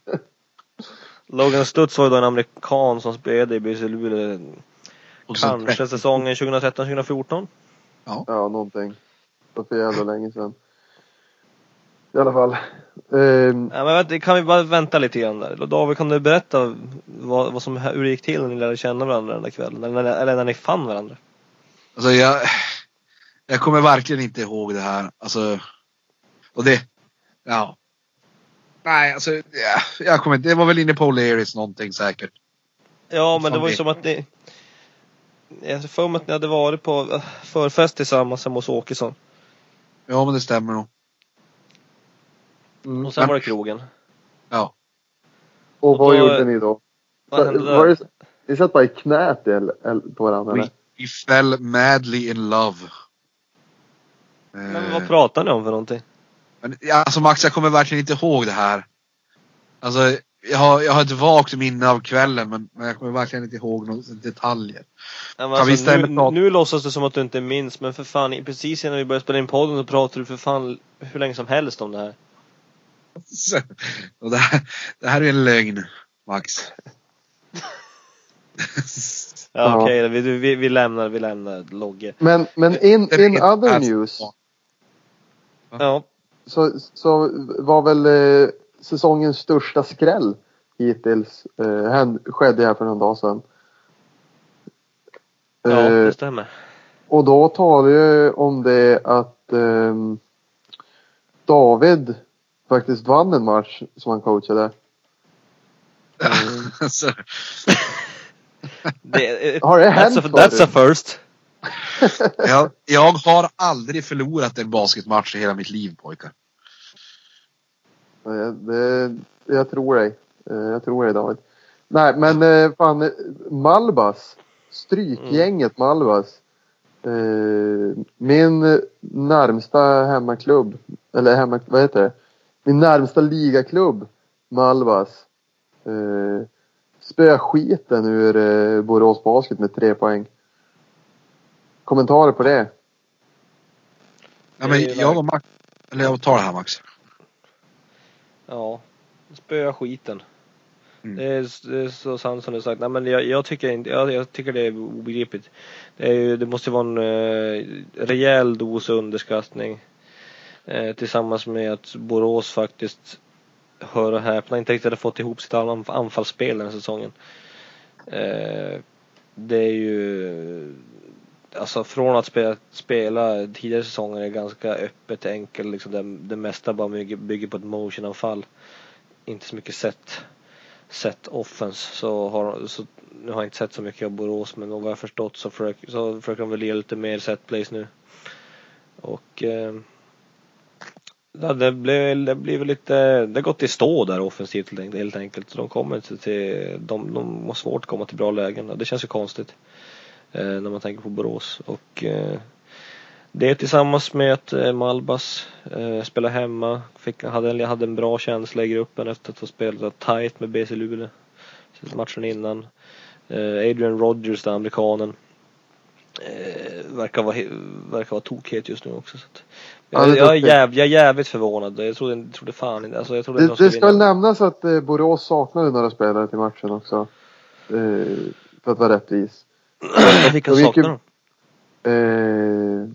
Logan Studs var ju då en amerikan som spelade i BC Luleå kanske säsongen 2013-2014. Ja, någonting. Det var för jävla länge sedan. I alla fall. Ehm, Ja, men vänta, kan vi bara vänta lite grann där? David, kan du berätta vad, vad som, hur det gick till när ni lärde känna varandra den där kvällen? Eller, när- eller när ni fann varandra? Alltså jag, jag kommer verkligen inte ihåg det här. Alltså, och det, ja. Nej, alltså, ja, jag kommer inte, det var väl inne på O'Learys någonting säkert. Ja, men det var ju som att ni... Jag har för mig att ni hade varit på eh, förfest tillsammans hemma hos Åkesson. Ja, men det stämmer nog. mm. Och sen var det krogen. Ja. Och vad då- gjorde ni då? Vad hände Var där? det, ni satt bara i knät eller, eller, på varandra We, we fell madly in love. Men Eh, vad pratar ni om för någonting? Men, ja, alltså Max, jag kommer verkligen inte ihåg det här. Alltså, jag har, jag har ett vagt minne av kvällen men, men jag kommer verkligen inte ihåg några detaljer. Ja, men alltså, nu, prata- nu låtsas du som att du inte minns, men för fan, precis innan vi började spela in podden så pratade du för fan hur länge som helst om det här. Så, och det, här, det här är en lögn, Max. Ja, okej, vi, vi, vi lämnar, vi lämnar Logge. Men, men in, in other news. Ja, så, så var väl eh, säsongens största skräll hittills eh, skedde här för någon dag sedan. ja Eh, det stämmer. och då talar ju om det att ehm, David faktiskt vann en match som han coachade. Det, Har det that's, hänt a, that's a first. jag, jag har aldrig förlorat en basketmatch i hela mitt liv pojkar. Eh, Det, jag tror dig. Eh, Jag tror dig David. Nej men eh, fan eh, Malbas. Strykgänget Malbas. Eh, Min närmsta hemmaklubb. Eller hemma, vad heter det? Min närmsta ligaklubb. Malbas. Eh, Spöa skiten ur eh, Borås Basket med tre poäng. Kommentarer på det? Ja, men jag och Max, eller jag tar det här Max. Ja, spöa skiten. Mm. Det, är, det är så sant som du sagt. Nej, men jag, jag, tycker inte, jag, jag tycker det är obegripligt. Det, är det måste vara en eh, rejäl dos underskattning. Eh, tillsammans med att Borås faktiskt, hör och häpna, inte riktigt hade fått ihop sitt anf- anfallsspel den här säsongen. Eh, det är ju Alltså från att spela, spela tidigare säsonger är ganska öppet enkelt liksom det, det mesta bara bygger, bygger på ett motionanfall. Inte så mycket set, set offense så har, så nu har jag inte sett så mycket av Borås men vad jag förstått så försöker, så försöker de väl ge lite mer set plays nu. Och eh, ja, det blir, det blev väl lite, det har gått i stå där offensivt helt enkelt- helt enkelt. Så de kommer inte till, de, de har svårt att komma till bra lägen och det känns ju konstigt. Eh, när man tänker på Borås och eh, det tillsammans med att eh, Malbas eh, spelade hemma, fick, hade, en- hade en bra känsla i gruppen efter att ha spelat tight med BC Luleå matchen innan. Eh, Adrian Rogers, den amerikanen, eh, verkar vara, verkar vara tokhet just nu också. Så att, Ja, jag, jag, är jäv, jag är jävligt förvånad. Jag trodde, trodde fan inte, alltså jag trodde Det, det ska väl nämnas att eh, Borås saknade några spelare till matchen också. Eh, för att vara rättvis. Vilka saknar de? Eh,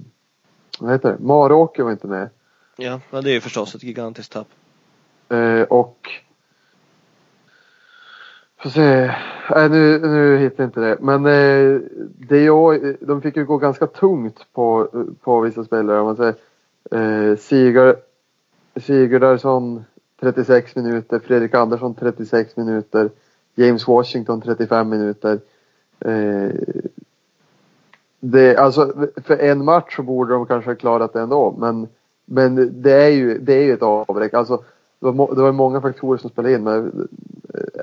vad heter det? Maråker var inte med. Ja, men det är ju förstås ett gigantiskt tapp. Eh, och Får se. Nej, nu, nu hittar jag inte det. Men eh, det är ju, de fick ju gå ganska tungt på, på vissa spelare. Om man säger. Eh, Sigurd, Sigurdarsson 36 minuter. Fredrik Andersson 36 minuter. James Washington 35 minuter. Eh, det, alltså, för en match så borde de kanske ha klarat det ändå. Men, men det är ju, det är ju ett avbräck. Alltså, det var, det var många faktorer som spelade in men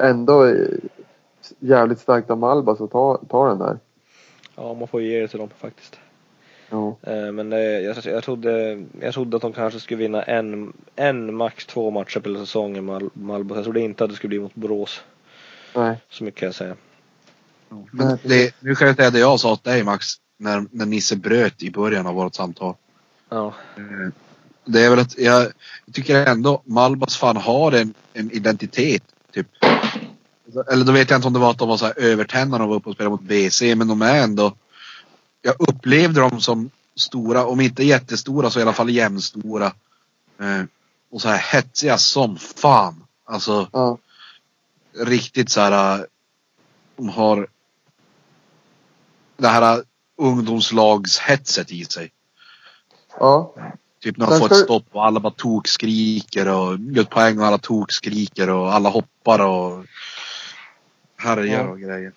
ändå eh, jävligt starkt av Malbas att ta, ta den där. Ja, man får ju ge det till dem faktiskt. Ja. Eh, Men eh, jag, jag, trodde, jag trodde att de kanske skulle vinna en, en max två matcher på hela säsongen Mal. Jag trodde inte att det skulle bli mot Borås. Nej. Så mycket kan jag säga. Men det, nu kan jag säga det jag sa till dig Max, när, när Nisse bröt i början av vårt samtal. Ja. Eh, Det är väl att jag, jag tycker ändå Malbas fan har en, en identitet. Typ. Eller då vet jag inte om det var att de var så här övertända när de var uppe och spelade mot BC men de är ändå. Jag upplevde dem som stora, om inte jättestora så i alla fall jämnstora. Eh, och så här hetsiga som fan. Alltså Ja. riktigt så här. äh, De har det här ungdomslagshetset i sig. ja. Typ när de får ett stopp och alla bara tokskriker och gör poäng och alla tokskriker och alla hoppar och härjar Ja. och grejer.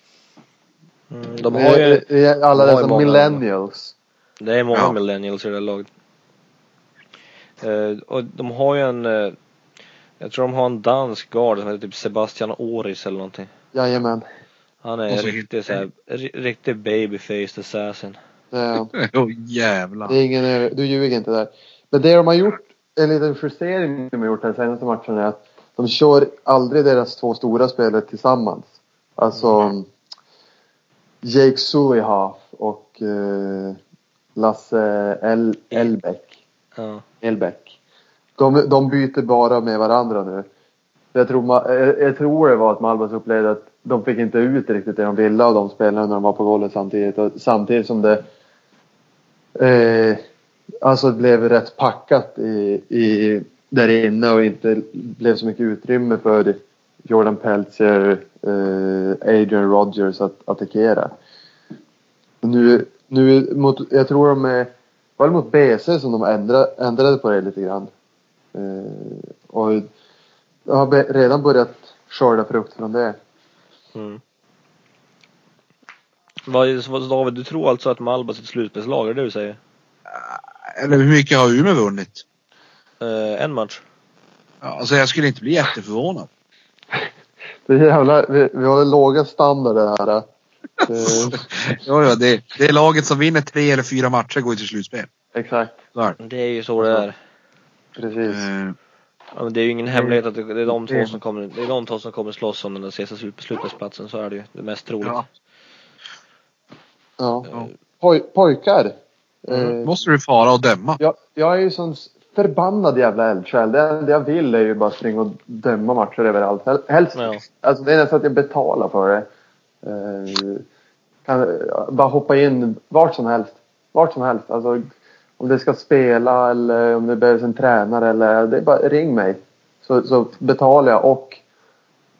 Mm, de har ju, alla de dessa millennials. det är många Ja. millennials i det här laget. Eh, och de har ju en, eh, jag tror de har en dansk guard som heter typ Sebastian Oris eller någonting. Jajamän. Han är så riktigt såhär, riktig babyface assassin. Han. Åh jävlar. det är ingen, du ljuger inte där. Men det de har gjort, en liten justering de har gjort den senaste matchen är att de kör aldrig deras två stora spelare tillsammans. Alltså Jake Sullyhoff och eh, Lasse El, Elbeck. Ja. Elbeck. De, de byter bara med varandra nu. Jag tror, jag, jag tror det var att Malmös upplevde att de fick inte ut riktigt det de ville av de spelarna när de var på golvet samtidigt. Och samtidigt som det eh, alltså blev rätt packat i, i, där inne och inte blev så mycket utrymme för Jordan Peltzer, eh, Adrian Rogers att attackera. Nu, nu mot, jag tror de är, var det mot BC som de ändrade, ändrade på det lite grann. Eh, och jag har redan börjat skörda frukt från det. Mm. Vad, vad- David, du tror alltså att Malbas är ett slutspelslag, är det det du säger? Eller hur mycket har Umeå vunnit? Eh, en match? Ja, alltså jag skulle inte bli jätteförvånad. Det är jävla, vi, vi har låga standarder här. Eh, Ja, ja, det, det är laget som vinner tre eller fyra matcher går ju till slutspel. exakt, Så är det. Det är ju så det är. precis. Eh, Ja, men det är ju ingen hemlighet att det är de två som kommer, det är de två som kommer slåss om den där sista slut- slutspelsplatsen, så är det ju. Det mest troligt. ja. Ja. Ja. Poj, pojkar. Mm. Eh, Måste du fara och döma. jag, jag är ju sån förbannad jävla eldsjäl. Det enda jag vill är ju bara springa och döma matcher överallt. Hel- Helst, Ja. alltså det är nästan att jag betalar för det. Eh, kan eh, bara hoppa in vart som helst. Vart som helst. Alltså, om det ska spela eller om det behövs en tränare eller det är bara ring mig. Så, så betalar jag och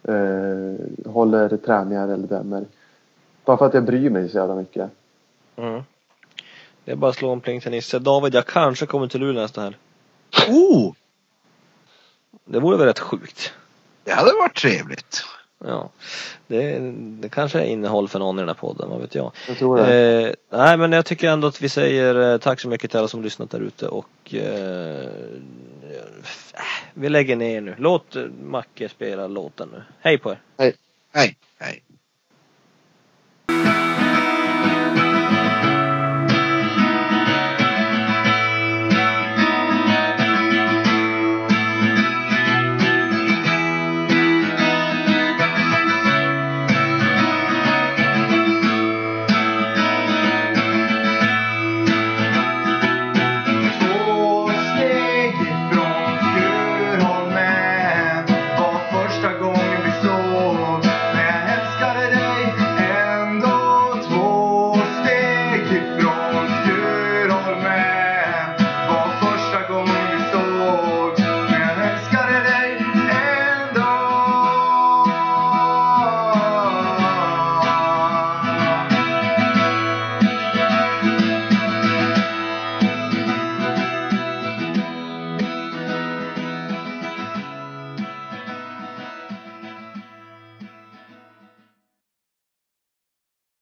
eh, håller träningar eller dömer. Bara för att jag bryr mig så jävla mycket. Mm. Det är bara att slå en pling till Nisse. David, jag kanske kommer till Luleå nästa här. Oh! Det vore väl rätt sjukt? Det hade varit trevligt. Ja. Det, det kanske är innehåll för någon i den här podden, vad vet jag. Jag tror det. Eh, nej men jag tycker ändå att vi säger eh, tack så mycket till alla som lyssnat där ute och eh, vi lägger ner nu. Låt eh, Macke spela låten nu. Hej på er! Hej, hej.